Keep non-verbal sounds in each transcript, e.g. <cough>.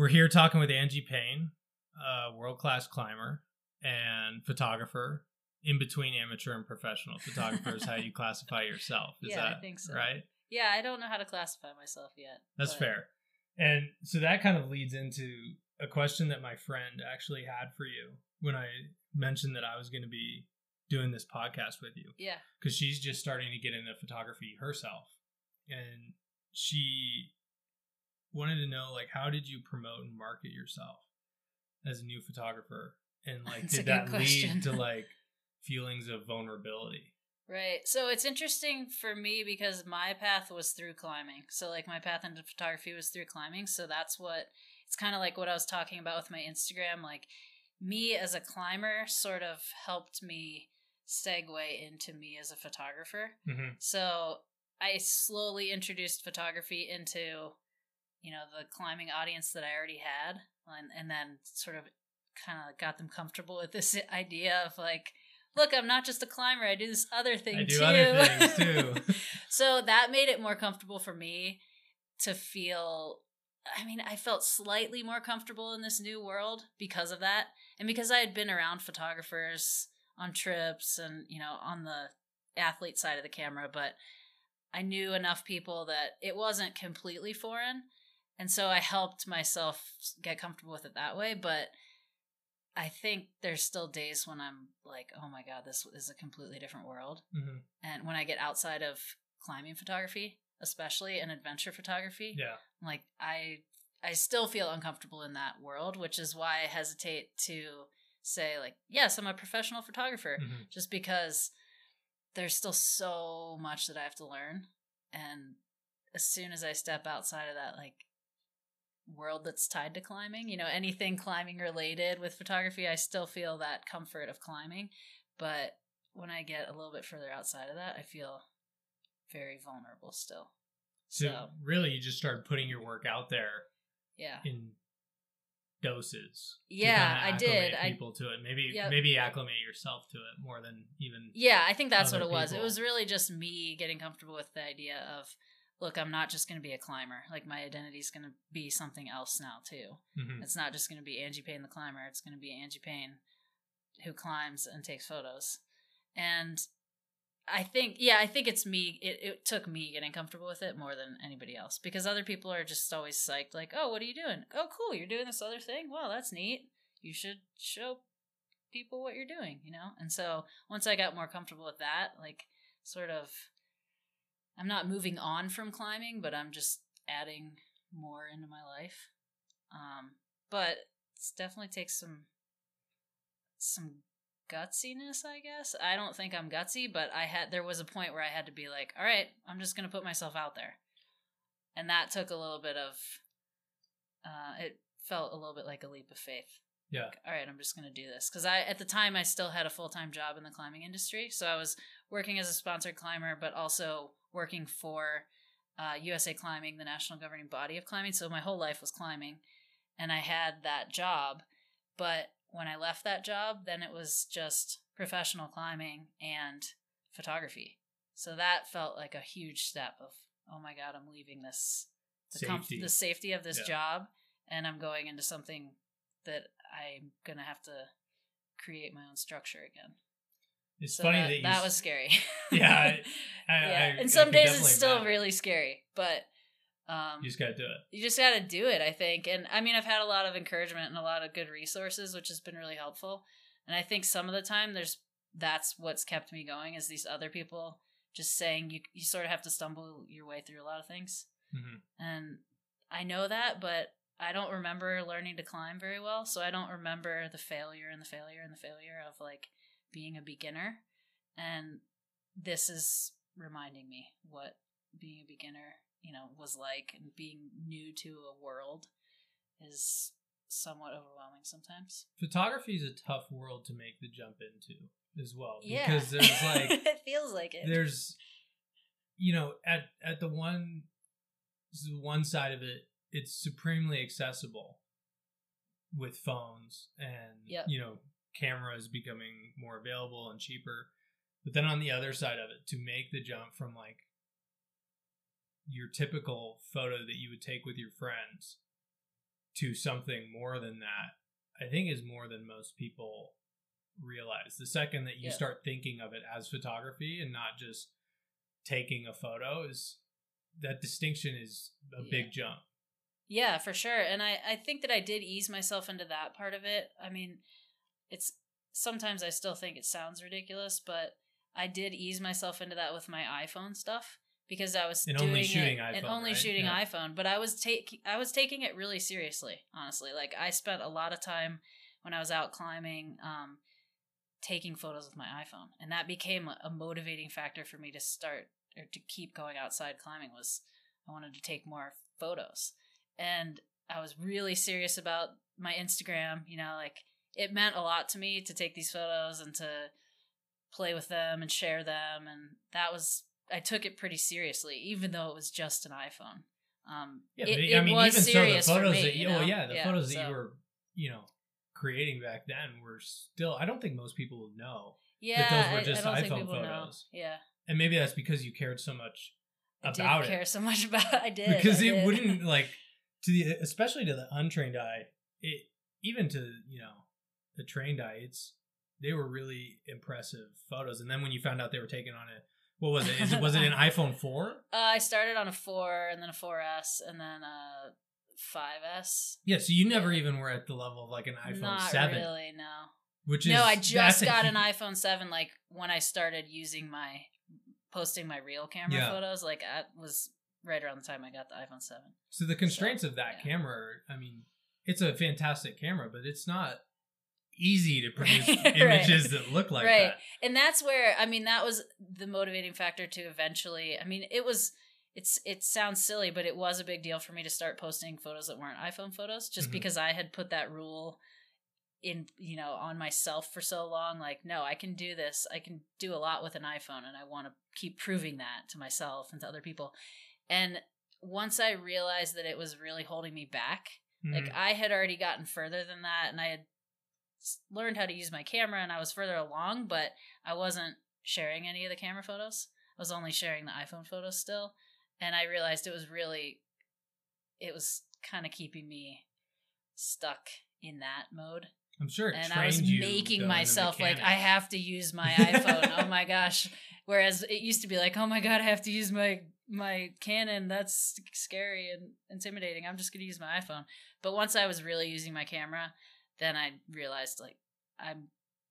We're here talking with Angie Payne, a world class climber and photographer. In between amateur and professional photographer is how you <laughs> classify yourself. Is Yeah, I think so. right? Yeah, I don't know how to classify myself yet. That's but- fair. And so that kind of leads into a question that my friend actually had for you when I mentioned that I was going to be doing this podcast with you Yeah. because she's just starting to get into photography herself. And she wanted to know like how did you promote and market yourself as a new photographer and like <laughs> That's did that question. lead to <laughs> like feelings of vulnerability Right. So it's interesting for me because my path was through climbing. So like my path into photography was through climbing. So that's what it's kind of like what I was talking about with my Instagram. Like me as a climber sort of helped me segue into me as a photographer. mm-hmm. So I slowly introduced photography into, you know, the climbing audience that I already had, and and then sort of kind of got them comfortable with this <laughs> idea of like, look, I'm not just a climber; I do this other thing i do too. other things <laughs> too so that made it more comfortable for me to feel. I mean, I felt slightly more comfortable in this new world because of that, and because I had been around photographers on trips and you know on the athlete side of the camera, but I knew enough people that it wasn't completely foreign. And so I helped myself get comfortable with it that way. But I think there's still days when I'm like, oh my God, this is a completely different world. hmm And when I get outside of climbing photography, especially and adventure photography, yeah like I I still feel uncomfortable in that world, which is why I hesitate to say like, yes, I'm a professional photographer hmm just because there's still so much that I have to learn. And as soon as I step outside of that, like, world that's tied to climbing, you know, anything climbing related with photography, I still feel that comfort of climbing. But when I get a little bit further outside of that, I feel very vulnerable still. so, So, really you just started putting your work out there yeah. in doses. Yeah, I did. acclimate I- people to it. Maybe Yep. maybe acclimate yourself to it more than even. Yeah, I think that's what it was. It was really just me getting comfortable with the idea of, look, I'm not just going to be a climber. Like my identity is going to be something else now too. Mhm. It's not just going to be Angie Payne the climber. It's going to be Angie Payne who climbs and takes photos. And I think, yeah, I think it's me. It, it took me getting comfortable with it more than anybody else because other people are just always psyched, like, oh, what are you doing? Oh, cool, you're doing this other thing. Well, that's neat. You should show people what you're doing, you know? And so once I got more comfortable with that, like, sort of, I'm not moving on from climbing, but I'm just adding more into my life. Um, but it's definitely takes some some gutsiness, I guess. I don't think I'm gutsy, but I had there was a point where I had to be like, all right, I'm just gonna put myself out there, and that took a little bit of. Uh, it felt a little bit like a leap of faith. Yeah. Like, all right, I'm just gonna do this because I at the time I still had a full time job in the climbing industry, so I was working as a sponsored climber, but also working for uh, USA Climbing, the national governing body of climbing. So my whole life was climbing, and I had that job. But when I left that job, then it was just professional climbing and photography. So that felt like a huge step of, oh my god, I'm leaving this the comf- Safety. the safety of this Yeah. job, and I'm going into something that I'm gonna have to create my own structure again. It's So funny that, that, you. that was scary. <laughs> Yeah, I- I- <laughs> yeah. I- and some days it's still imagine. really scary, but um, You just gotta do it. you just got to do it, I think. And I mean, I've had a lot of encouragement and a lot of good resources, which has been really helpful. And I think some of the time there's that's what's kept me going is these other people just saying you you sort of have to stumble your way through a lot of things. hmm And I know that, but I don't remember learning to climb very well, so I don't remember the failure and the failure and the failure of like being a beginner. And this is reminding me what being a beginner, you know, was like and being new to a world is somewhat overwhelming sometimes. Photography is a tough world to make the jump into as well Yeah. because there's like <laughs> it feels like it. there's you know at at the one one side of it it's supremely accessible with phones and Yep. you know cameras becoming more available and cheaper but then on the other side of it to make the jump from like your typical photo that you would take with your friends to something more than that, I think is more than most people realize. The second that you Yeah. start thinking of it as photography and not just taking a photo is that distinction is a Yeah. big jump. Yeah, for sure. And I, I think that I did ease myself into that part of it. I mean, it's sometimes I still think it sounds ridiculous, but I did ease myself into that with my iPhone stuff because I was And doing only shooting it, and iPhone, only right? shooting Yeah. iPhone. But I was take I was taking it really seriously, honestly. Like I spent a lot of time when I was out climbing, um, taking photos with my iPhone, and that became a motivating factor for me to start or to keep going outside climbing. Was I wanted to take more photos, and I was really serious about my Instagram. You know, like it meant a lot to me to take these photos and to play with them and share them, and that was I took it pretty seriously, even though it was just an iPhone. Um, Yeah, it, but it I mean, was even so, the photos me, that you know? well, yeah, the photos that you were, you know, creating back then were still. I don't think most people know, yeah, those were just I, don't think iPhone people know. photos. Yeah, and maybe that's because you cared so much I about it. care so much <laughs> about. I did because I it did. wouldn't <laughs> like to the especially to the untrained eye it even to you know the trained eye they were really impressive photos and then when you found out they were taken on it what was it is it was it an <laughs> iphone 4 Uh, I started on a four, and then a 4S, and then a 5S. yeah so you never even were at the level of like an iphone Not 7 really, no. which is no, I just got an <laughs> iPhone 7 like when I started using my posting my real camera Yeah. photos. Like that was right around the time I got the iPhone 7. so the constraints of that yeah. camera i mean it's a fantastic camera but it's not easy to produce <laughs> Right. images that look like Right. that And that's where I mean that was the motivating factor to eventually. I mean, it was it's it sounds silly, but it was a big deal for me to start posting photos that weren't iPhone photos just Mhm. because I had put that rule in you know on myself for so long like no i can do this i can do a lot with an iphone and i want to keep proving that to myself and to other people and once i realized that it was really holding me back like Mhm. I had already gotten further than that, and I had learned how to use my camera, and I was further along, but I wasn't sharing any of the camera photos. I was only sharing the iPhone photos still, and I realized it was really, it was kind of keeping me stuck in that mode i'm sure and I was making though, in the myself like I have to use my <laughs> iPhone. oh my gosh! Whereas it used to be like, oh my god, I have to use my my Canon. That's scary and intimidating. I'm just gonna use my iPhone. But once I was really using my camera, then I realized like I'm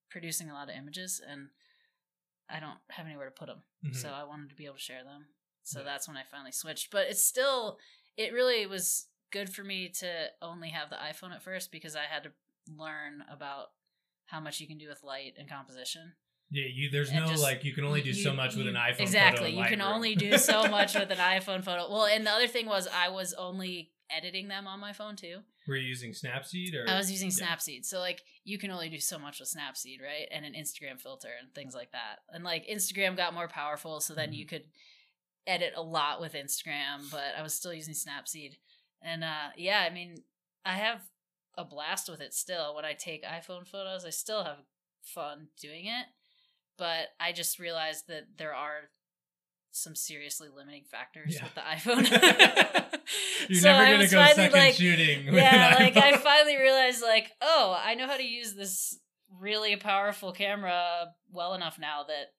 producing a lot of images and I don't have anywhere to put them. Mhm. So I wanted to be able to share them. So Yeah. that's when I finally switched. But it's still, it really was good for me to only have the iPhone at first because I had to learn about how much you can do with light and composition. Yeah, you there's and no just- like you can only do so You- much with an iPhone. Exactly. You can only <laughs> do so much with an iPhone photo. Well, and the other thing was I was only editing them on my phone too. Were you using Snapseed or? I was using Yeah. Snapseed. So like you can only do so much with Snapseed, right? And an Instagram filter and things like that. And like Instagram got more powerful so then Mhm. you could edit a lot with Instagram, but I was still using Snapseed. And uh yeah, I mean, I have a blast with it still. When I take iPhone photos, I still have fun doing it. But I just realized that there are some seriously limiting factors Yeah. with the <laughs> iPhone. You're So never I gonna was go finally, second like, shooting. with yeah, like I finally realized, like, oh, I know how to use this really powerful camera well enough now that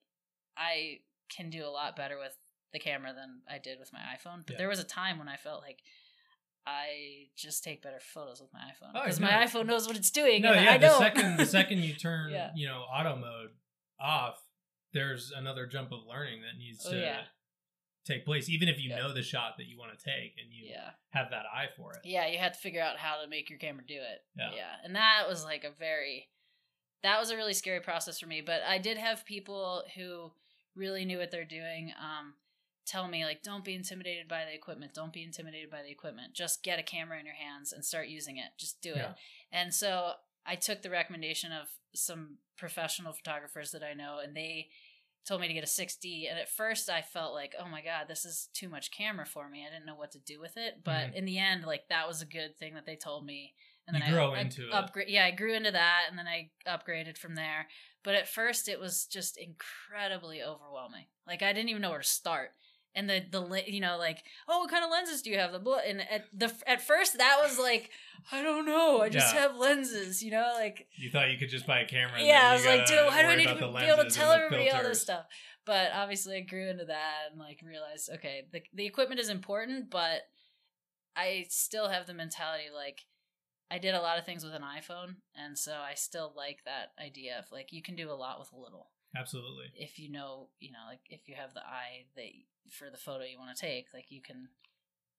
I can do a lot better with the camera than I did with my iPhone. But Yeah. there was a time when I felt like I just take better photos with my iPhone Oh, because no. my iPhone knows what it's doing. No, and yeah. I The don't. second the second you <laughs> turn Yeah. you know auto mode off, there's another jump of learning that needs Oh, to yeah. take place. Even if you Yeah. know the shot that you want to take and you yeah. have that eye for it. Yeah, you had to figure out how to make your camera do it. Yeah. Yeah. And that was like a very that was a really scary process for me, but I did have people who really knew what they're doing um tell me like don't be intimidated by the equipment. Don't be intimidated by the equipment. Just get a camera in your hands and start using it. Just do it. And so I took the recommendation of some professional photographers that I know and they told me to get a 6D and at first I felt like oh my god this is too much camera for me. I didn't know what to do with it. But Mhm. in the end like that was a good thing that they told me. And You then grow I, into it. upgrade yeah I grew into that and then I upgraded from there. But at first it was just incredibly overwhelming. Like I didn't even know where to start and the the you know like oh what kind of lenses do you have the bl-? and at the at first that was like I don't know I just Yeah. have lenses you know like You thought you could just buy a camera. And yeah I was like dude why do I need to be able to tell everybody all this stuff but obviously I grew into that and like realized okay the the equipment is important but I still have the mentality like I did a lot of things with an iPhone and so I still like that idea of like you can do a lot with a little Absolutely. if you know you know like if you have the eye that for the photo you want to take like you can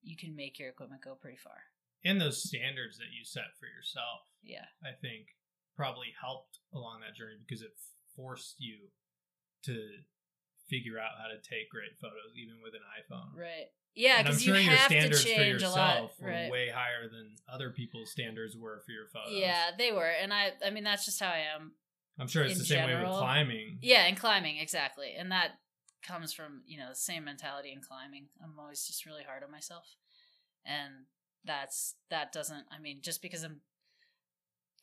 you can make your equipment go pretty far And those standards that you set for yourself, yeah I think, probably helped along that journey because it forced you to figure out how to take great photos, even with an iPhone. right yeah and I'm because sure you your have to standards for change a lot yourself were right way higher than other people's standards were for your photos. yeah they were and i i mean that's just how i am I'm sure it's the same way with climbing. yeah and climbing exactly. And that comes from you know the same mentality in climbing. I'm always just really hard on myself. And that's that doesn't i mean just because i'm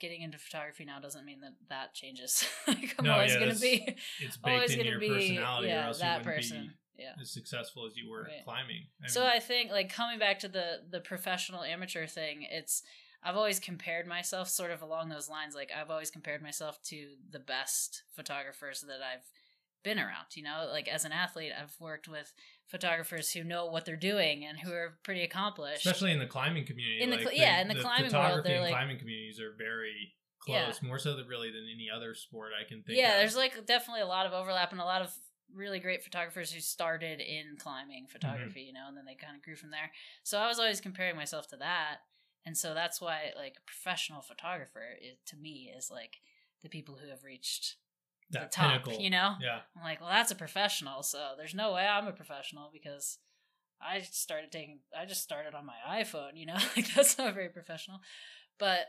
getting into photography now doesn't mean that that changes. <laughs> Like i'm No, always yeah, gonna be It's <laughs> always baked in gonna your be personality, or yeah else that you wouldn't person. Yeah. as successful as you were Right. climbing. I so mean, I think like coming back to the the professional amateur thing, it's I've always compared myself sort of along those lines. Like I've always compared myself to the best photographers that I've been around. You know, like as an athlete, I've worked with photographers who know what they're doing and who are pretty accomplished. especially in the climbing community. In the like, cl- yeah, in the climbing world, they're and like- climbing communities are very Yeah. close, more so than really than any other sport I can think. Of. Yeah, of. there's like definitely a lot of overlap and a lot of really great photographers who started in climbing mm-hmm. photography, you know, and then they kind of grew from there. So I was always comparing myself to that, and so that's why like a professional photographer is, to me is like the people who have reached that the top, pinnacle. you know. Yeah, I'm like, well, that's a professional, so there's no way I'm a professional because I started taking, I just started on my iPhone, you know, <laughs> like that's not very professional. But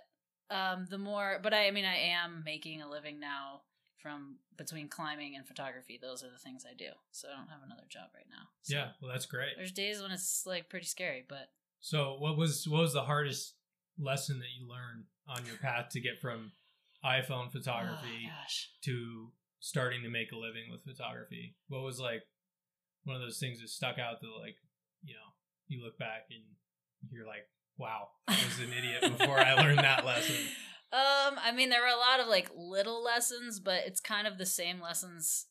um, the more, but I, I mean, I am making a living now from between climbing and photography. Those are the things I do, so I don't have another job right now. So yeah. Well, that's great. There's days when it's like pretty scary, but So, what was what was the hardest lesson that you learned on your path to get from iPhone photography oh, to starting to make a living with photography? What was like one of those things that stuck out that like you know you look back and you're like, wow, I was an idiot before I learned that lesson. <laughs> Um, I mean, there were a lot of like little lessons, but it's kind of the same lessons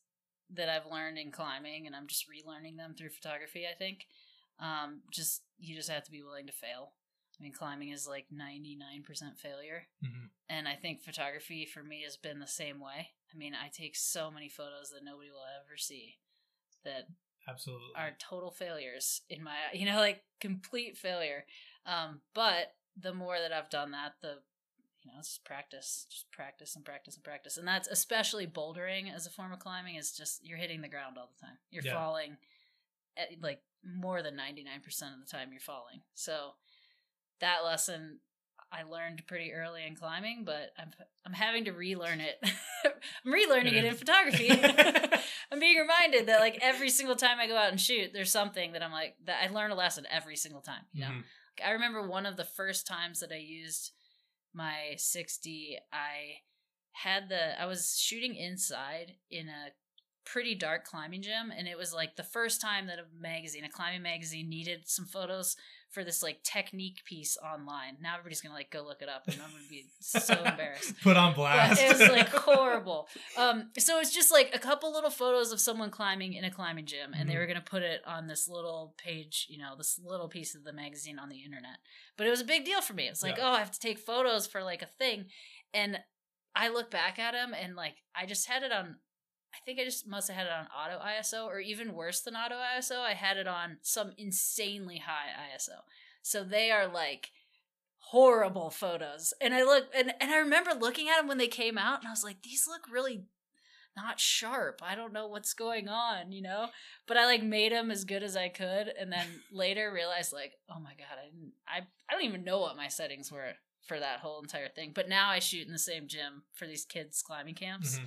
that I've learned in climbing, and I'm just relearning them through photography. I think, um, just you just have to be willing to fail. I mean, climbing is like 99% failure, hmm and I think photography for me has been the same way. I mean, I take so many photos that nobody will ever see that Absolutely. are total failures in my <laughs> you know like complete failure um but the more that i've done that the you know it's just practice just practice and practice and practice and that's especially bouldering as a form of climbing is just you're hitting the ground all the time you're Yeah. falling at, like more than 99% of the time you're falling so that lesson I learned pretty early in climbing, but I'm I'm having to relearn it. <laughs> I'm relearning it in <laughs> photography. <laughs> I'm being reminded that like every single time I go out and shoot, there's something that I'm like that I learn a lesson every single time. You know, Mhm. I remember one of the first times that I used my 6D. I had the I was shooting inside in a pretty dark climbing gym, and it was like the first time that a magazine, a climbing magazine, needed some photos for this like technique piece online. Now everybody's gonna like go look it up, and I'm gonna be so <laughs> embarrassed Put on but blast. it was like <laughs> horrible. Um, so it's just like a couple little photos of someone climbing in a climbing gym, and they Mhm. were gonna put it on this little page, you know, this little piece of the magazine on the internet. But it was a big deal for me. It's like, Yeah. oh, I have to take photos for like a thing, and I look back at them, and like I just had it on. I think I just must have had it on auto ISO, or even worse than auto ISO, I had it on some insanely high ISO. So they are like horrible photos. And I look and, and I remember looking at them when they came out and I was like, these look really not sharp. I don't know what's going on, you know? But I like made them as good as I could and then <laughs> later realized like, oh my god, I didn't I I don't even know what my settings were for that whole entire thing. But now I shoot in the same gym for these kids climbing camps. Mhm.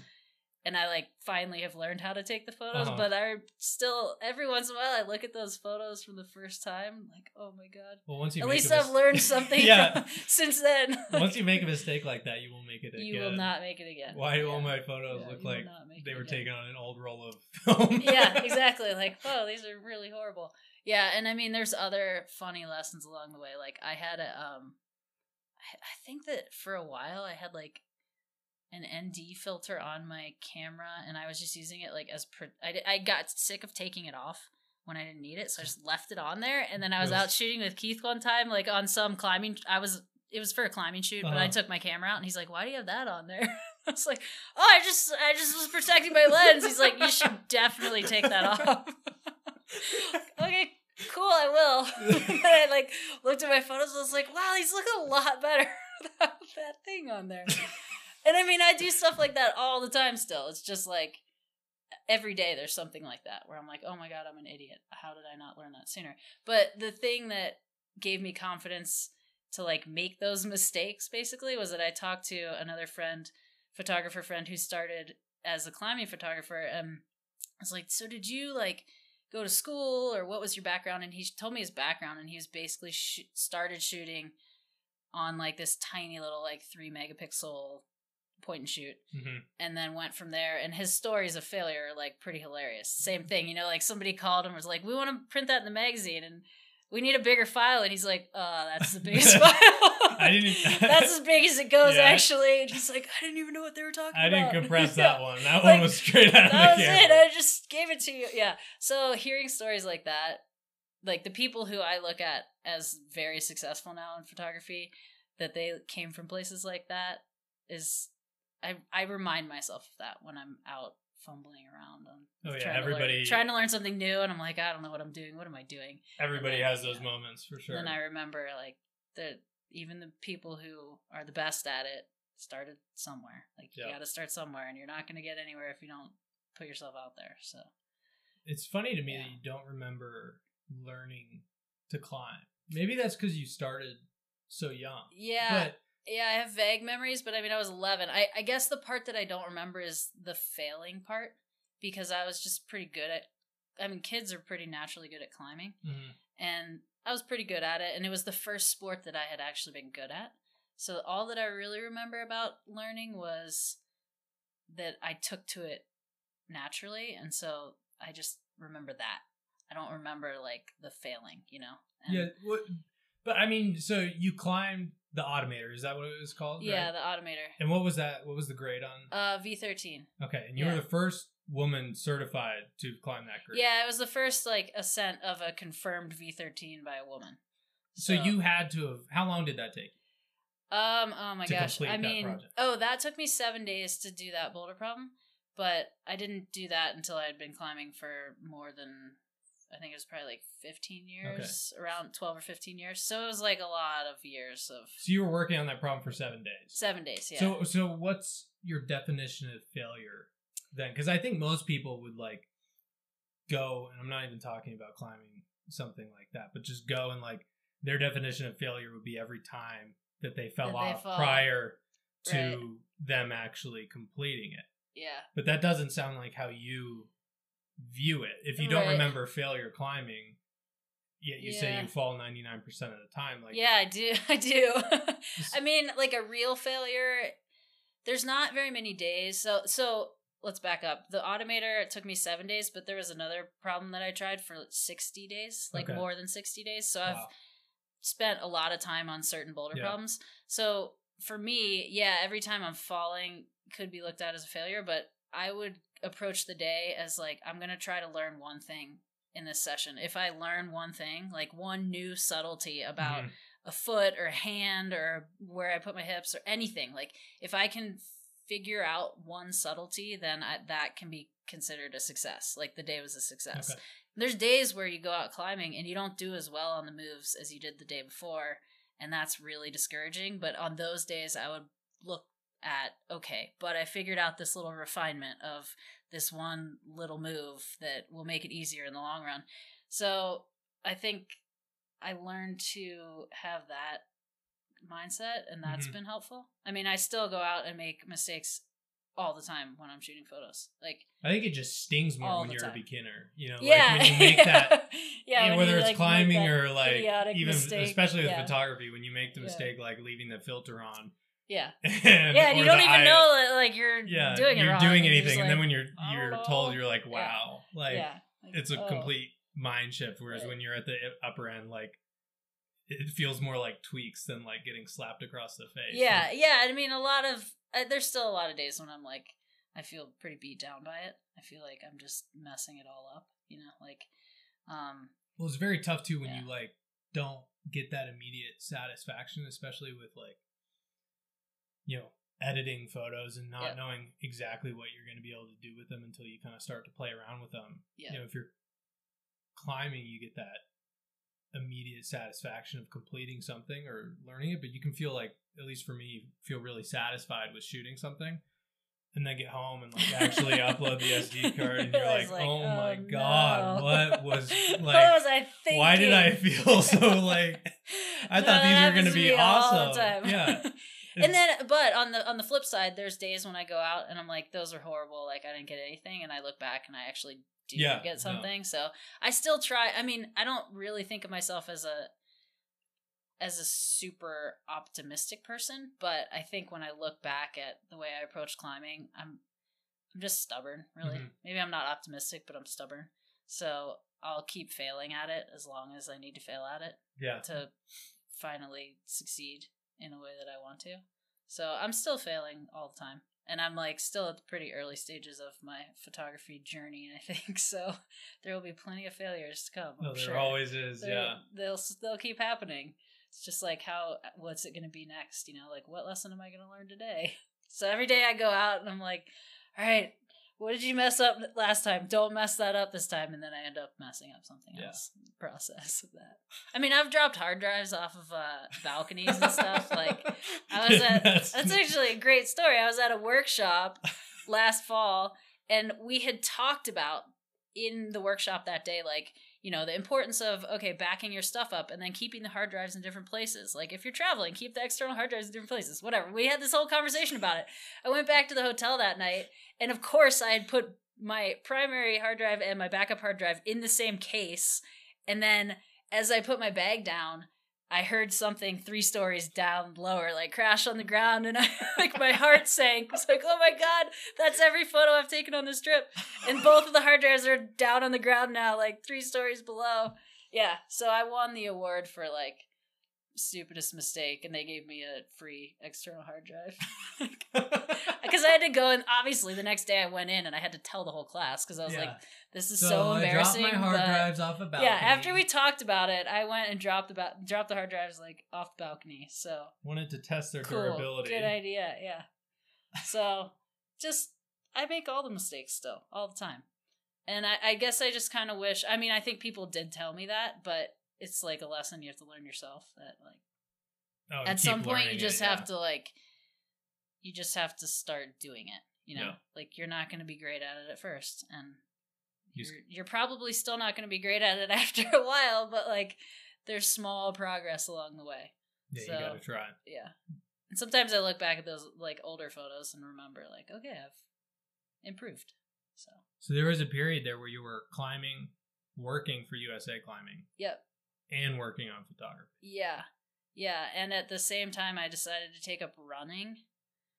And I like finally have learned how to take the photos, Uh-huh. but I still every once in a while I look at those photos from the first time, like, oh my god. Well, once you At make least I've mis- learned <laughs> something Yeah. <laughs> since then. <laughs> once you make a mistake like that, you won't make it again. you will not make it again. Why do Yeah. all my photos Yeah, look like they were again. taken on an old roll of film? yeah, exactly. Like, oh, these are really horrible. Yeah, and I mean, there's other funny lessons along the way. Like, I had a, um, I, I think that for a while I had like an ND filter on my camera, and I was just using it like as. I, I got sick of taking it off when I didn't need it, so I just <laughs> left it on there. And then I was out shooting with Keith one time, like on some climbing. I was. It was for a climbing shoot, but I Uh-huh. took my camera out, and he's like, "Why do you have that on there?" <laughs> I was like, "Oh, I just, I just was protecting my lens." He's like, "You should <laughs> definitely take that off." okay, cool, I will. and I like looked at my photos and I was like, wow, these look a lot better without that thing on there. And I mean, I do stuff like that all the time still. It's just like every day there's something like that where I'm like, oh my God, I'm an idiot. How did I not learn that sooner? But the thing that gave me confidence to like make those mistakes basically was that I talked to another friend, photographer friend who started as a climbing photographer. And I was like, so did you like go to school or what was your background? And he told me his background, and he was basically sh- started shooting on like this tiny little like three megapixel point and shoot Mhm. and then went from there and his stories of failure are like pretty hilarious same thing you know like somebody called him was like we want to print that in the magazine and we need a bigger file and he's like oh that's the biggest <laughs> file I didn't- <laughs> that's as big as it goes Yeah. actually and he's like i didn't even know what they were talking about. I didn't compress <laughs> that one. That Like, one was straight out of that the was camera. it i just gave it to you yeah so hearing stories like that like the people who i look at as very successful now in photography that they came from places like that is i i remind myself of that when i'm out fumbling around on Oh yeah, trying to everybody learn, trying to learn something new and i'm like i don't know what i'm doing what am i doing everybody then, has those yeah. moments for sure. then i remember like that even the people who are the best at it started somewhere like you got to start somewhere and you're not going to get anywhere if you don't put yourself out there so It's funny to me Yeah. that you don't remember learning to climb. Maybe that's because you started so young. Yeah. But yeah, I have vague memories, but I mean, I was 11. I, I guess the part that I don't remember is the failing part because I was just pretty good at. I mean, kids are pretty naturally good at climbing, mhm. and I was pretty good at it. And it was the first sport that I had actually been good at. So all that I really remember about learning was that I took to it naturally, and so I just remember that. I don't remember like the failing, you know. And- yeah, what, but I mean, so you climbed the Automator. Is that what it was called? yeah, right? the automator. and what was that? What was the grade on? Uh, V thirteen. okay, and you yeah. were the first woman certified to climb that grade. Yeah, it was the first like ascent of a confirmed V thirteen by a woman. So you had to have. How long did that take? Um. Oh my gosh. I mean, project. oh, that took me seven days to do that boulder problem, but I didn't do that until I had been climbing for more than. I think it was probably like fifteen years, around twelve or fifteen years. So it was like a lot of years of So you were working on that problem for seven days. seven days. Yeah. So so what's your definition of failure then? Because I think most people would like go, and I'm not even talking about climbing something like that, but just go and like their definition of failure would be every time that they fell That they off fall. prior to Right. them actually completing it. yeah. But that doesn't sound like how you view it. If you don't Right. remember failure climbing, yet you say you fall 99% of the time, like yeah, I do. <laughs> I do. I mean, like a real failure, there's not very many days. So, so let's back up. The automator it took me seven days, but there was another problem that I tried for sixty days, like Okay. more than sixty days. So I've spent a lot of time on certain boulder Yeah. problems. So for me, yeah, every time I'm falling could be looked at as a failure, but I would approach the day as like I'm going to try to learn one thing in this session. If I learn one thing, like one new subtlety about Mhm. a foot or a hand or where I put my hips or anything, like if I can figure out one subtlety, then I, that can be considered a success. Like the day was a success. Okay. There's days where you go out climbing and you don't do as well on the moves as you did the day before, and that's really discouraging. But on those days, I would look at okay, but I figured out this little refinement of this one little move that will make it easier in the long run. So I think I learned to have that mindset, and that's Mhm. been helpful. I mean, I still go out and make mistakes all the time when I'm shooting photos. Like I think it just stings more when you're a beginner. You know, yeah, like when you make that yeah, <laughs> Yeah, when whether it's like, climbing or like even mistake, especially with yeah. photography when you make the Yeah. mistake like leaving the filter on yeah, <laughs> <laughs> and, yeah, and you don't even eye- know that like you're yeah doing it you're wrong. doing and you're anything just and then when you're you're told you're like Yeah. wow like yeah, like, it's a oh. complete mind shift whereas Right. when you're at the upper end like it feels more like tweaks than like getting slapped across the face Yeah, yeah. I mean, a lot of uh, there's still a lot of days when I'm like, I feel pretty beat down by it. I feel like I'm just messing it all up. You know, like, um, well it's very tough too when Yeah. you like don't get that immediate satisfaction especially with like you know editing photos and not Yep. knowing exactly what you're going to be able to do with them until you kind of start to play around with them Yeah. you know if you're climbing you get that immediate satisfaction of completing something or learning it but you can feel like at least for me feel really satisfied with shooting something and then get home and like actually <laughs> upload the sd <laughs> card and you're I like, was oh, my oh, no. god what was <laughs> what like was I thinking? why did I feel so like I thought these were be me all the awesome. Yeah. And <laughs> then, but on the on the flip side, there's days when I go out and I'm like, those are horrible. Like I didn't get anything, and I look back and I actually do Yeah, get something. So I still try. I mean, I don't really think of myself as a as a super optimistic person, but I think when I look back at the way I approach climbing, I'm I'm just stubborn, really. Mhm. Maybe I'm not optimistic, but I'm stubborn. So I'll keep failing at it as long as I need to fail at it yeah to finally succeed in a way that I want to. So I'm still failing all the time. And I'm like still at the pretty early stages of my photography journey, I think. <laughs> So there will be plenty of failures to come. no, there sure. always is They're- yeah They'll they'll keep happening. It's just like how what's it going to be next, you know? Like what lesson am I going to learn today? <laughs> So every day I go out and I'm like, "All right, what did you mess up last time? Don't mess that up this time." And then I end up messing up something Yeah. else in the process of that. I mean, I've dropped hard drives off of uh, balconies and stuff. Like I was at <laughs> that's actually a great story. I was at a workshop last fall and we had talked about in the workshop that day like you know the importance of okay backing your stuff up and then keeping the hard drives in different places. Like if you're traveling keep the external hard drives in different places. Whatever. We had this whole conversation about it. I went back to the hotel that night and of course i had put my primary hard drive and my backup hard drive in the same case. And then as i put my bag down I heard something three stories down lower, like crash on the ground, and <laughs> I like my heart sank. I was like, "Oh my god, that's every photo I've taken on this trip." And both of the hard drives are down on the ground now, like three stories below. Yeah, so I won the award for like stupidest mistake, and they gave me a free external hard drive <laughs> <laughs> because I had to go. And obviously, the next day I went in and I had to tell the whole class because I was like, "This is so, embarrassing." I dropped my hard drives off a balcony. yeah, after we talked about it, I went and dropped the ba- dropped the hard drives like off the balcony. So wanted to test their cool, durability. good idea. Yeah. <laughs> So just I make all the mistakes still all the time, and I, I guess I just kind of wish. I mean, I think people did tell me that, but it's like a lesson you have to learn yourself. That like Oh, at some point you just it, have yeah. to like you just have to start doing it. You know, Yeah. like you're not going to be great at it at first, and you're, you're probably still not going to be great at it <laughs> after a while, but like there's small progress along the way. Yeah, so- you gotta try. Yeah. And sometimes I look back at those like older photos and remember like, okay, I've improved. So, So there was a period there where you were climbing, working for USA Climbing, yep. And working on photography. Yeah. Yeah, and at the same time I decided to take up running.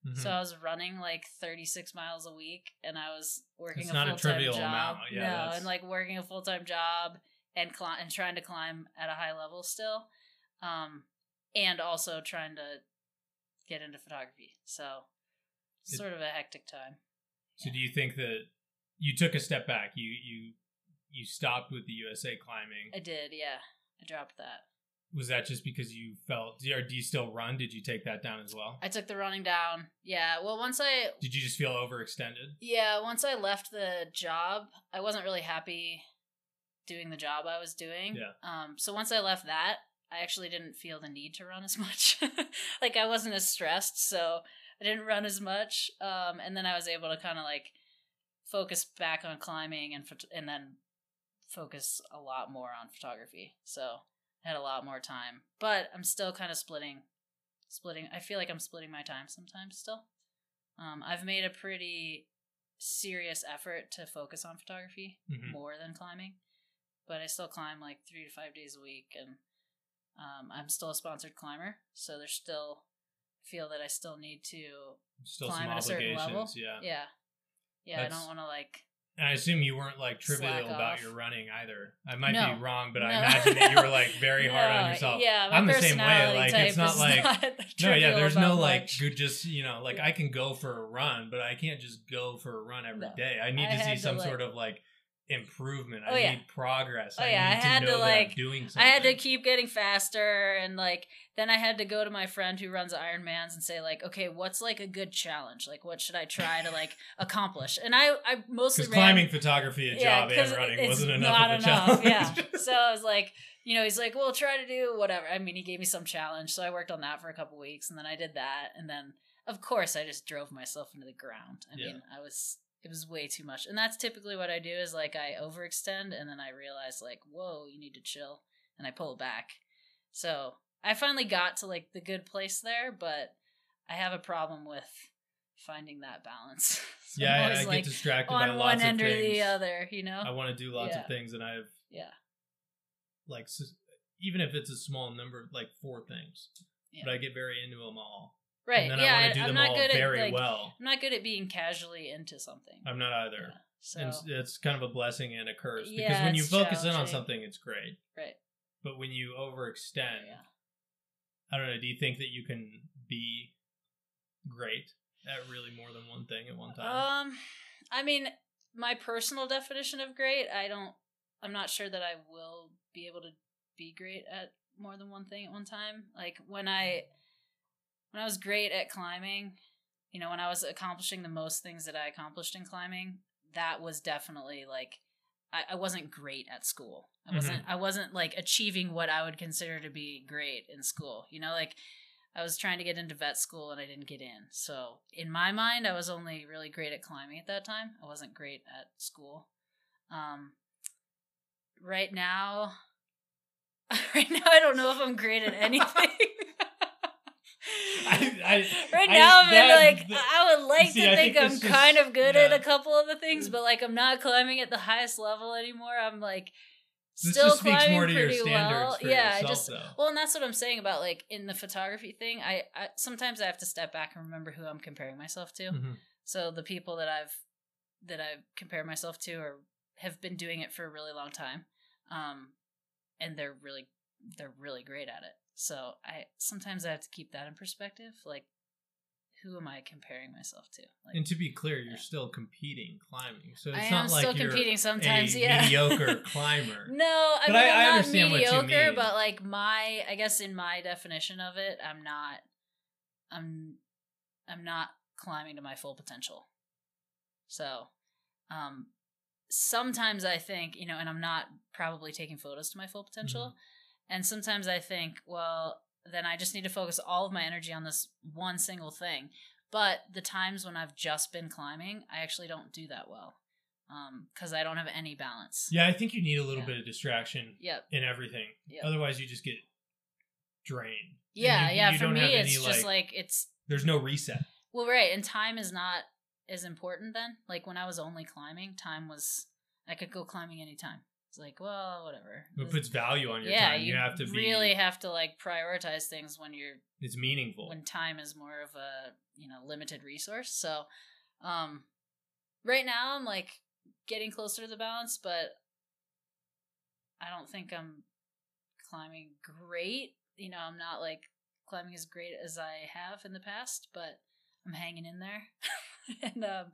Mhm. So I was running like 36 miles a week and I was working It's a not a full-time trivial job. amount, yeah, no, that's- and like working a full-time job and cli- and trying to climb at a high level still. Um and also trying to get into photography. So It- sort of a hectic time. So do you think that you took a step back? You you you stopped with the USA Climbing. I did, yeah. I dropped that. Was that just because you felt? Or do you still run? Did you take that down as well? I took the running down. Yeah. Well, once I Did you just feel overextended? yeah, once I left the job, I wasn't really happy doing the job I was doing. Yeah. Um so once I left that, I actually didn't feel the need to run as <laughs> much. <laughs> like I wasn't as stressed, so I didn't run as much. Um and then I was able to kind of like focus back on climbing and and then focus a lot more on photography. So I had a lot more time. But I'm still kind of splitting splitting I feel like I'm splitting my time sometimes still. Um, I've made a pretty serious effort to focus on photography Mhm. more than climbing, but I still climb like three to five days a week, and um, I'm still a sponsored climber, so there's still feel that I still need to Still climb at a certain level. yeah. yeah, yeah. I don't want to like And I assume you weren't like trivial Slack about off. your running either. I might No. be wrong, but I imagine that you were like very hard on <laughs> yourself. Yeah, my I'm the same way. Like it's not like not <laughs> no, yeah. There's no like much. good. Just you know, like Yeah. I can go for a run, but I can't just go for a run every day. No. I need I to see to, some like- sort of like improvement. Oh, I yeah. need progress. Oh, I yeah, need I to had to, like- doing I had to keep getting faster and like then I had to go to my friend who runs Ironmans and say like, okay, what's like a good challenge? Like what should I try to like <laughs> accomplish? And I I mostly ran climbing photography a job and running wasn't enough of a enough, challenge. Yeah. <laughs> So I was like, you know, he's like, well, try to do whatever. I mean, he gave me some challenge, so I worked on that for a couple weeks, and then I did that, and then of course I just drove myself into the ground. I Yeah. mean, I was it was way too much, and that's typically what I do is like I overextend, and then I realize like, whoa, you need to chill, and I pull back. So I finally got to like the good place there, but I have a problem with finding that balance. <laughs> So yeah, I, always, I get like, distracted by on lots one of end or the other, you know? I want to do lots Yeah. of things, and I've yeah. like even if it's a small number, like four things, Yeah. but I get very into them all. Right. And then yeah. I want I to do am them not all good very at like well. I'm not good at being casually into something. I'm not either. Yeah. So And it's, it's kind of a blessing and a curse because Yeah, when you focus in on something, it's great. right. But when you overextend, Yeah. I don't know. Do you think that you can be great at really more than one thing at one time? Um, I mean, my personal definition of great, I don't. I'm not sure that I will be able to be great at more than one thing at one time. Like when I when I was great at climbing, you know, when I was accomplishing the most things that I accomplished in climbing, that was definitely like I, I wasn't great at school. I wasn't I wasn't like achieving what I would consider to be great in school. You know, like I was trying to get into vet school and I didn't get in. So in my mind, I was only really great at climbing at that time. I wasn't great at school. Um, right now, <laughs> right now, I don't know if I'm great at <laughs> anything. I- I- right I- now, I'm that- like that- I would like See, to think, think I'm just- kind of good at a couple of the things, but like I'm not climbing at the highest level anymore. I'm like this still climbing pretty well. yeah, I yourself, just though. well, and that's what I'm saying about like in the photography thing. I, I sometimes I have to step back and remember who I'm comparing myself to. Mhm. So the people that I've that I've compared myself to are have been doing it for a really long time, um, and they're really they're really great at it. So I sometimes I have to keep that in perspective. Like, who am I comparing myself to? Like, And to be clear, you're Yeah. still competing climbing, so it's I not am like still you're competing sometimes. a yeah, mediocre <laughs> climber. No, I But mean I- am not understand mediocre, but like my, I guess in my definition of it, I'm not, I'm, I'm not climbing to my full potential. So, um, sometimes I think you know, and I'm not probably taking photos to my full potential, Mm-hmm. And sometimes I think, well, then I just need to focus all of my energy on this one single thing. But the times when I've just been climbing, I actually don't do that well, um, because I don't have any balance. Yeah, I think you need a little Yeah. bit of distraction Yep. in everything. Yep. Otherwise, you just get drained. Yeah, you- yeah. you for me, have it's any, just like it's there's no reset. well, right, and time is not as important then. Like when I was only climbing, time was I could go climbing anytime. It's like, well, whatever. It puts value on your yeah, time. You, have to be really have to like prioritize things when you're It's meaningful. when time is more of a you know limited resource. So, um, right now I'm like getting closer to the balance, but I don't think I'm climbing great. You know, I'm not like climbing as great as I have in the past, but I'm hanging in there. <laughs> and um,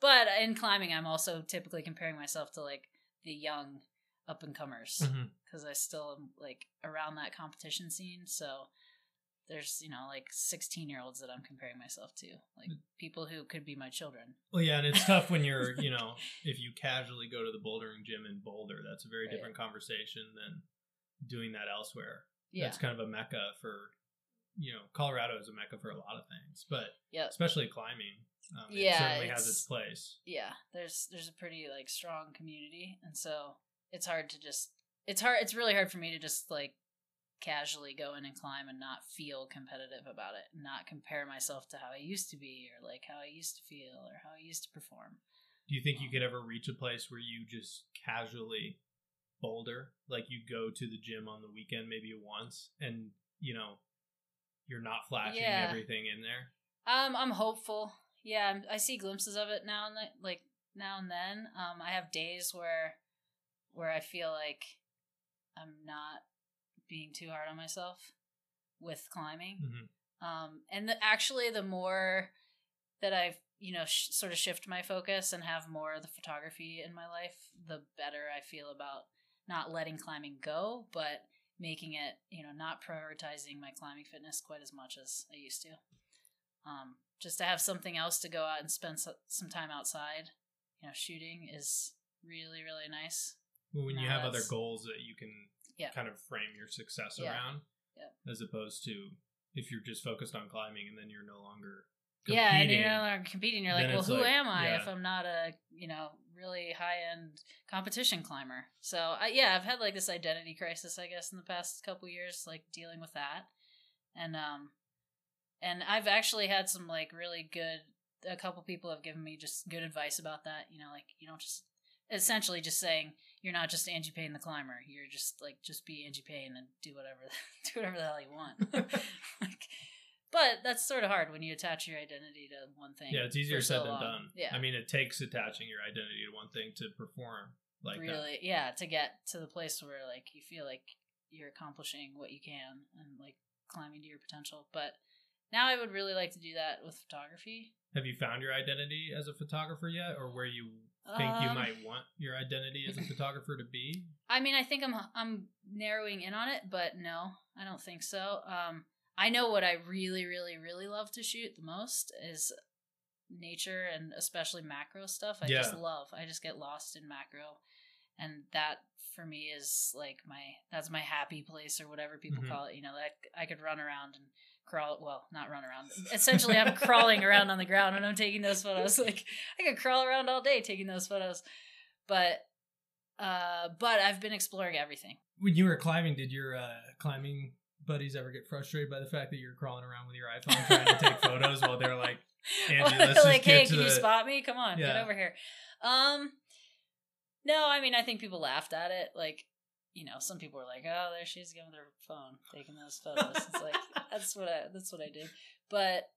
but in climbing, I'm also typically comparing myself to like the young up and comers because I still am like around that competition scene. So there's you know like 16 year olds that I'm comparing myself to, like Mm. people who could be my children. Well, yeah, and it's tough when you're, you <laughs> know, if you casually go to the bouldering gym in Boulder, that's a very Right. different conversation than doing that elsewhere. Yeah, That's kind of a mecca for, you know, Colorado is a mecca for a lot of things, but yeah, especially climbing. Um, Yeah, it certainly has it's- its place. yeah. There's there's a pretty like strong community, and so it's hard to just it's hard it's really hard for me to just like casually go in and climb and not feel competitive about it, not compare myself to how I used to be or like how I used to feel or how I used to perform. Do you think you could ever reach a place where you just casually boulder? Like you go to the gym on the weekend maybe once and, you know, you're not flashing Yeah. everything in there? Um, I'm hopeful. Yeah, I'm, I see glimpses of it now and then, like now and then. Um, I have days where where I feel like I'm not being too hard on myself with climbing. Mhm. Um, and the, actually, the more that I've you know sh- sort of shift my focus and have more of the photography in my life, the better I feel about not letting climbing go, but making it you know not prioritizing my climbing fitness quite as much as I used to. Um, just to have something else to go out and spend so- some time outside, you know, shooting is really really nice. Well, when you have other goals that you can Yeah. kind of frame your success Yeah. around, Yeah. as opposed to if you're just focused on climbing and then you're no longer Yeah, and you're no longer competing. You're like, well, who like, am I if I'm not a you know really high end competition climber? So I, yeah, I've had like this identity crisis, I guess, in the past couple years, like dealing with that, and um, and I've actually had some like really good. A couple people have given me just good advice about that. You know, like you don't just essentially just saying you're not just Angie Payne the climber. You're just like just be Angie Payne and do whatever <laughs> do whatever the hell you want. <laughs> like, but that's sort of hard when you attach your identity to one thing. yeah, it's easier said so than long. done. Yeah, I mean, it takes attaching your identity to one thing to perform like that. really, yeah, to get to the place where like you feel like you're accomplishing what you can and like climbing to your potential. But now I would really like to do that with photography. Have you found your identity as a photographer yet, or where you think you Um, might want your identity as a <laughs> photographer to be? I mean, I think I'm I'm narrowing in on it, but no, I don't think so. Um, I know what I really, really, really love to shoot the most is nature and especially macro stuff. I just love. I just get lost in macro, and that for me is like my that's my happy place or whatever people Mhm. call it. You know, that I could run around and crawl. Well, not run around. Essentially, I'm crawling around on the ground when I'm taking those photos. <laughs> Like I could crawl around all day taking those photos, but uh, but I've been exploring everything. When you were climbing, did your uh, climbing buddies ever get frustrated by the fact that you're crawling around with your iPhone trying to take photos while they're like, <laughs> just like, get hey, can you spot me? Come on, get over here. Um, no, I mean, I think people laughed at it. Like, you know, some people were like, "Oh, there she's going with her phone, taking those photos." it's like <laughs> that's what I that's what I did. But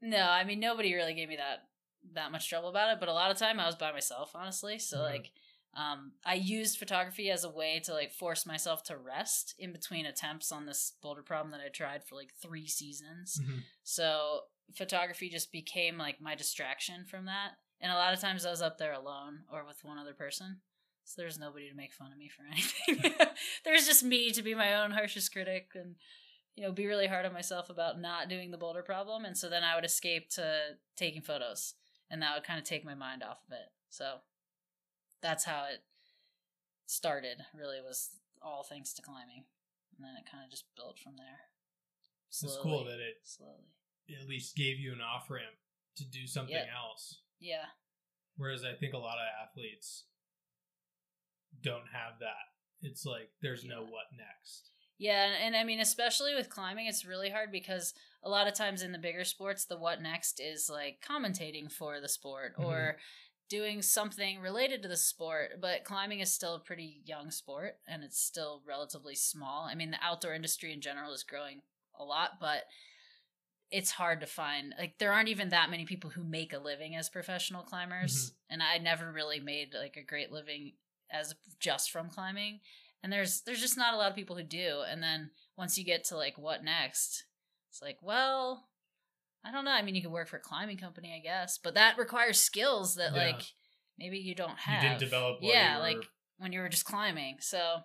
no, I mean, nobody really gave me that that much trouble about it. But a lot of time, I was by myself, honestly. So Mhm. like. Um, I used photography as a way to like force myself to rest in between attempts on this boulder problem that I tried for like three seasons. Mhm. So photography just became like my distraction from that. And a lot of times I was up there alone or with one other person. So there's nobody to make fun of me for <laughs> anything. <laughs> there's just me to be my own harshest critic and you know be really hard on myself about not doing the boulder problem and so then I would escape to taking photos and that would kind of take my mind off of it. So that's how it started really was all thanks to climbing. And then it kind of just built from there. It's cool that it slowly. at least gave you an off ramp to do something Yeah. else. Yeah. Whereas I think a lot of athletes don't have that. It's like there's no what next. Yeah, and, I mean, especially with climbing, it's really hard because a lot of times in the bigger sports, the what next is like commentating for the sport mm-hmm. or doing something related to the sport. But climbing is still a pretty young sport and it's still relatively small. I mean, the outdoor industry in general is growing a lot, but it's hard to find like there aren't even that many people who make a living as professional climbers mm-hmm. and i never really made like a great living as just from climbing. And there's there's just not a lot of people who do. And then once you get to like what next? It's like well i don't know. I mean you could work for a climbing company i guess. But that requires skills that Yeah. like maybe you don't have You didn't develop yeah like when you were just climbing. So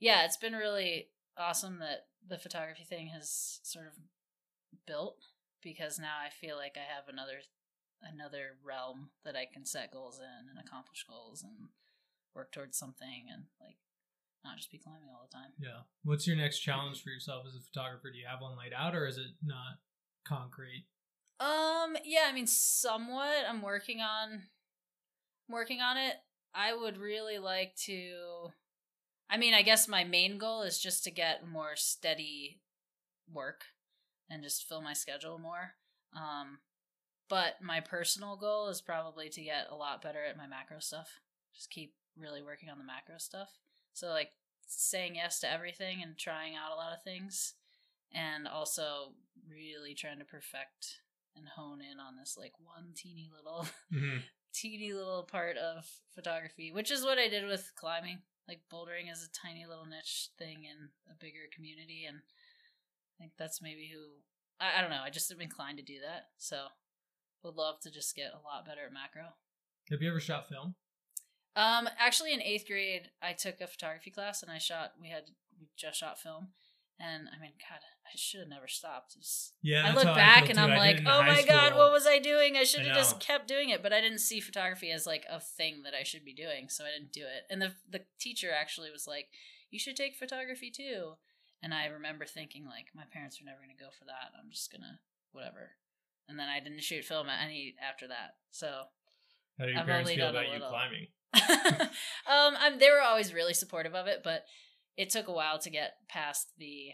yeah it's been really awesome that the photography thing has sort of built because now i feel like i have another another realm that i can set goals in and accomplish goals and work towards something and like not just be climbing all the time Yeah. What's your next challenge for yourself as a photographer? Do you have one laid out or is it not concrete? Um, yeah, I mean somewhat. I'm working on working on it. I would really like to I mean, I guess my main goal is just to get more steady work and just fill my schedule more. Um, but my personal goal is probably to get a lot better at my macro stuff. Just keep really working on the macro stuff. So like saying yes to everything and trying out a lot of things and also really trying to perfect and hone in on this like one teeny little <laughs> hmm teeny little part of photography, which is what I did with climbing. Like bouldering is a tiny little niche thing in a bigger community, and I think that's maybe who I, I don't know. I just am inclined to do that, so would love to just get a lot better at macro. Have you ever shot film? Um, actually, in eighth grade, I took a photography class, and I shot. We had we just shot film, and I mean, God, I should have never stopped. Was- Yeah, I look back feel and. I'm I like, oh my god, what was I doing? I should have just kept doing it, but I didn't see photography as like a thing that I should be doing, so I didn't do it. And the the teacher actually was like, you should take photography too. And I remember thinking like, my parents are never gonna go for that. I'm just gonna whatever. And then I didn't shoot film at any after that. So How do your I've parents feel about you climbing? <laughs> um, I'm, they were always really supportive of it, but it took a while to get past the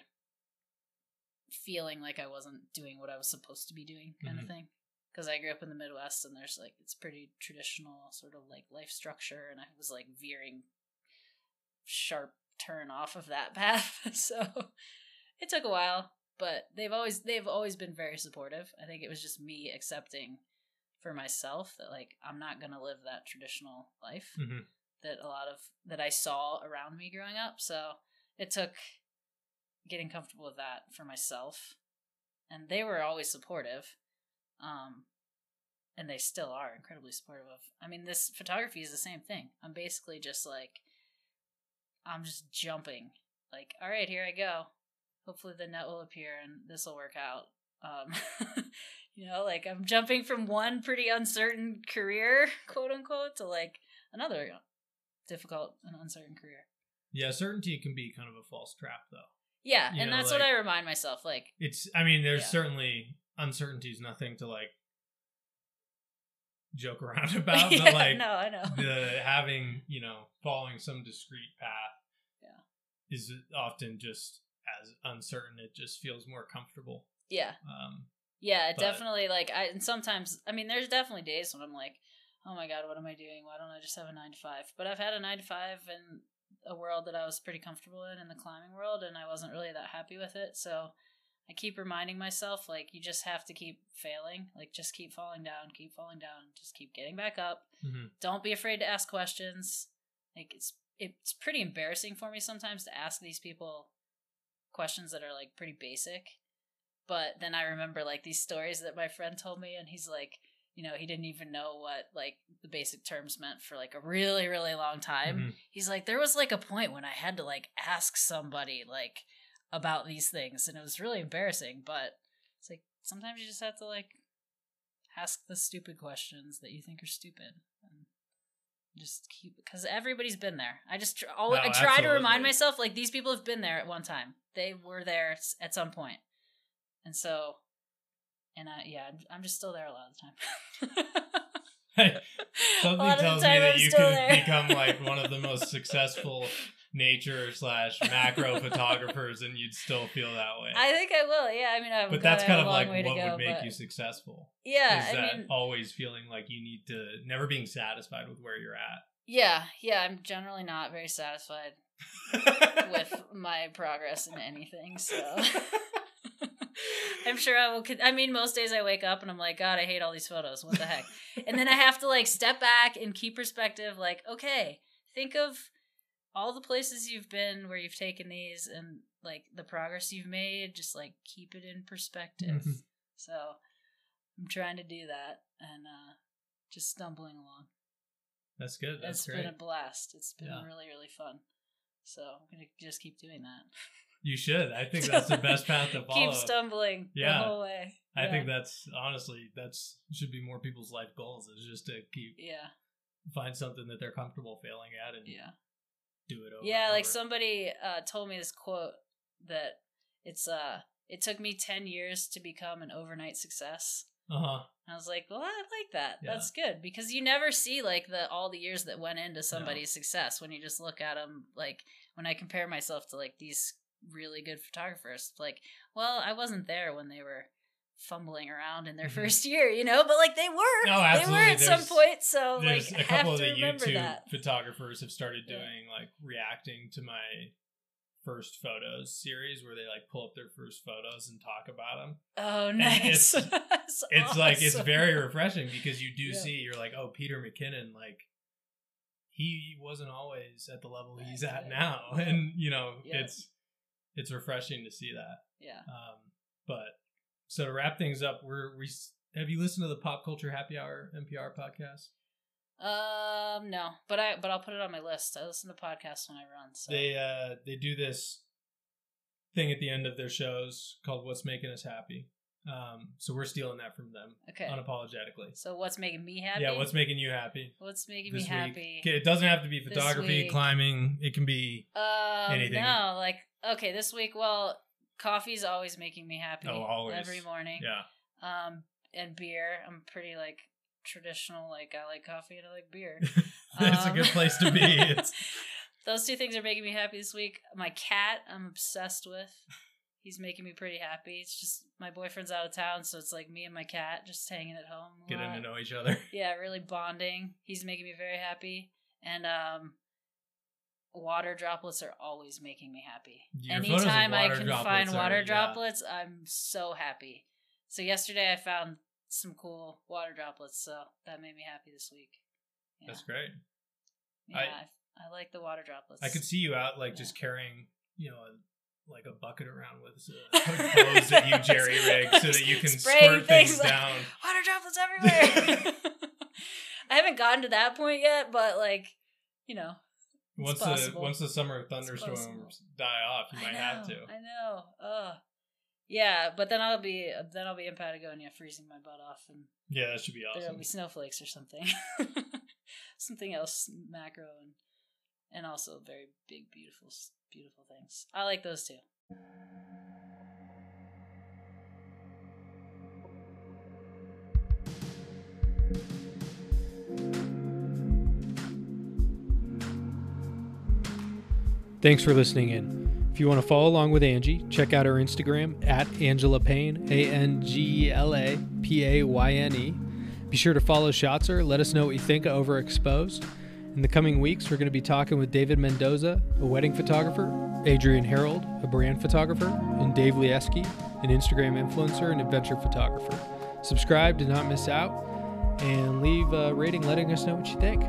feeling like I wasn't doing what I was supposed to be doing kind Mhm. of thing. Because I grew up in the Midwest and there's like, it's pretty traditional sort of like life structure, and I was like veering sharp turn off of that <laughs> path. so it took a while, but they've always they've always been very supportive. I think it was just me accepting for myself that like I'm not gonna live that traditional life Mhm. that a lot of that I saw around me growing up. So it took getting comfortable with that for myself. And they were always supportive. Um and they still are incredibly supportive of I mean this photography is the same thing. I'm basically just like I'm just jumping. Like, all right, here I go. Hopefully the net will appear and this will work out. Um <laughs> you know, like I'm jumping from one pretty uncertain career, <laughs> quote unquote, to like another difficult and uncertain career. Yeah, certainty can be kind of a false trap, though. Yeah, You and know, that's like- what I remind myself. Like, It's, I mean, there's Yeah. certainly uncertainty is nothing to like joke <laughs> around <laughs> about, yeah, but like no, I know. the having, you know, following some discrete path, Yeah. is often just as uncertain. It just feels more comfortable. yeah, Um, yeah, But- definitely. Like, I and sometimes, I mean, there's definitely days when I'm like, oh my god, what am I doing? Why don't I just have a nine to five? But I've had a nine to five in a world that I was pretty comfortable in, in the climbing world, and I wasn't really that happy with it. So I keep reminding myself, like, you just have to keep failing. Like, just keep falling down, keep falling down, just keep getting back up. mhm. don't be afraid to ask questions like it's it's pretty embarrassing for me sometimes to ask these people questions that are like pretty basic but then i remember like these stories that my friend told me and he's like you know he didn't even know what like the basic terms meant for like a really really long time. Mhm. he's like there was like a point when i had to like ask somebody like about these things and it was really embarrassing but it's like sometimes you just have to like ask the stupid questions that you think are stupid and just keep because everybody's been there. I just tr- always, Oh, i try to remind myself like these people have been there at one time. They were there at some point and so and i yeah i'm, just still there a lot of the time <laughs> Something tells me that I'm you could there. become like one of the <laughs> most successful nature slash macro <laughs> photographers, and you'd still feel that way. i think i will yeah i mean i've but that's kind of like what go, would make but- you successful. yeah is i that mean always feeling like you need to never being satisfied with where you're at. yeah yeah i'm generally not very satisfied with my progress in anything. So I'm sure I will. con- I mean, most days I wake up and I'm like, God, I hate all these photos. What the heck? and then I have to like step back and keep perspective. Like, okay, think of all the places you've been where you've taken these and like the progress you've made. Just like keep it in perspective. Mhm. So I'm trying to do that and uh just stumbling along. That's good. That's it's great. been a blast. It's been Yeah. really, really fun. So I'm gonna just keep doing that. <laughs> You should. I think that's the best path to <laughs> follow. Keep stumbling Yeah. the whole way. I Yeah. think that's honestly that's should be more people's life goals is just to keep Yeah, find something that they're comfortable failing at and yeah, do it over. yeah. Like over. somebody uh, told me this quote that it's uh, it took me ten years to become an overnight success, Uh huh. I was like, well, I like that. Yeah. That's good because you never see like the all the years that went into somebody's success when you just look at them. Like when I compare myself to like these really good photographers, like, well, I wasn't there when they were fumbling around in their Mhm. first <laughs> year, you know, but like they were, No, absolutely. they were at some point. So There's like, a couple of the YouTube that. photographers have started Yeah. doing like reacting to my first photos series where they like pull up their first photos and talk about them. Oh, And nice. it's- <laughs> It's like it's very refreshing because you do Yeah. see you're like, oh, Peter McKinnon, like he wasn't always at the level he's at now, and you know Yeah. it's it's refreshing to see that. yeah. Um, but so to wrap things up, we're we have you listened to the Pop Culture Happy Hour NPR podcast? Um, no, but I but I'll put it on my list. I listen to podcasts when I run. So They uh they do this thing at the end of their shows called "What's Making Us Happy." Um, so we're stealing that from them okay. unapologetically. So what's making me happy? Yeah, what's making you happy what's making me happy? week? Okay, it doesn't have to be photography, climbing. It can be Um, Anything. no, like okay, this week. Well, coffee's always making me happy. Oh, always. every morning. yeah. Um, and beer. I'm pretty like traditional. Like I like coffee and I like beer. <laughs> it's a Um, good place to be. <laughs> Those two things are making me happy this week. My cat, I'm obsessed with. He's making me pretty happy. It's just my boyfriend's out of town, so it's like me and my cat just hanging at home. getting lot. to know each other. Yeah, really bonding. He's making me very happy. And um water droplets are always making me happy. Your Anytime I can find are- water yeah. droplets, I'm so happy. So yesterday I found some cool water droplets, so that made me happy this week. Yeah. That's great. Yeah, I- I, like the water droplets. I could see you out like Yeah. just carrying, you know, a, like a bucket around with uh, <laughs> hose that you jerry rig so that you can squirt things like, down. water droplets <laughs> everywhere. <laughs> I haven't gotten to that point yet, but like, you know, Once the once the summer thunderstorms die off, you might I have to. I know. Ugh. Yeah, but then I'll be then I'll be in Patagonia freezing my butt off, and Yeah, that should be awesome. there'll be snowflakes or something, <laughs> something else macro and and also very big, beautiful, beautiful things. I like those too. Thanks for listening in. If you want to follow along with Angie, check out her Instagram at Angela Payne, A N G E L A P A Y N E. Be sure to follow Shotzr. Let us know what you think of Overexposed. In the coming weeks, we're going to be talking with David Mendoza, a wedding photographer, Adrian Harold, a brand photographer, and Dave Lieski, an Instagram influencer and adventure photographer. Subscribe to not miss out and leave a rating letting us know what you think.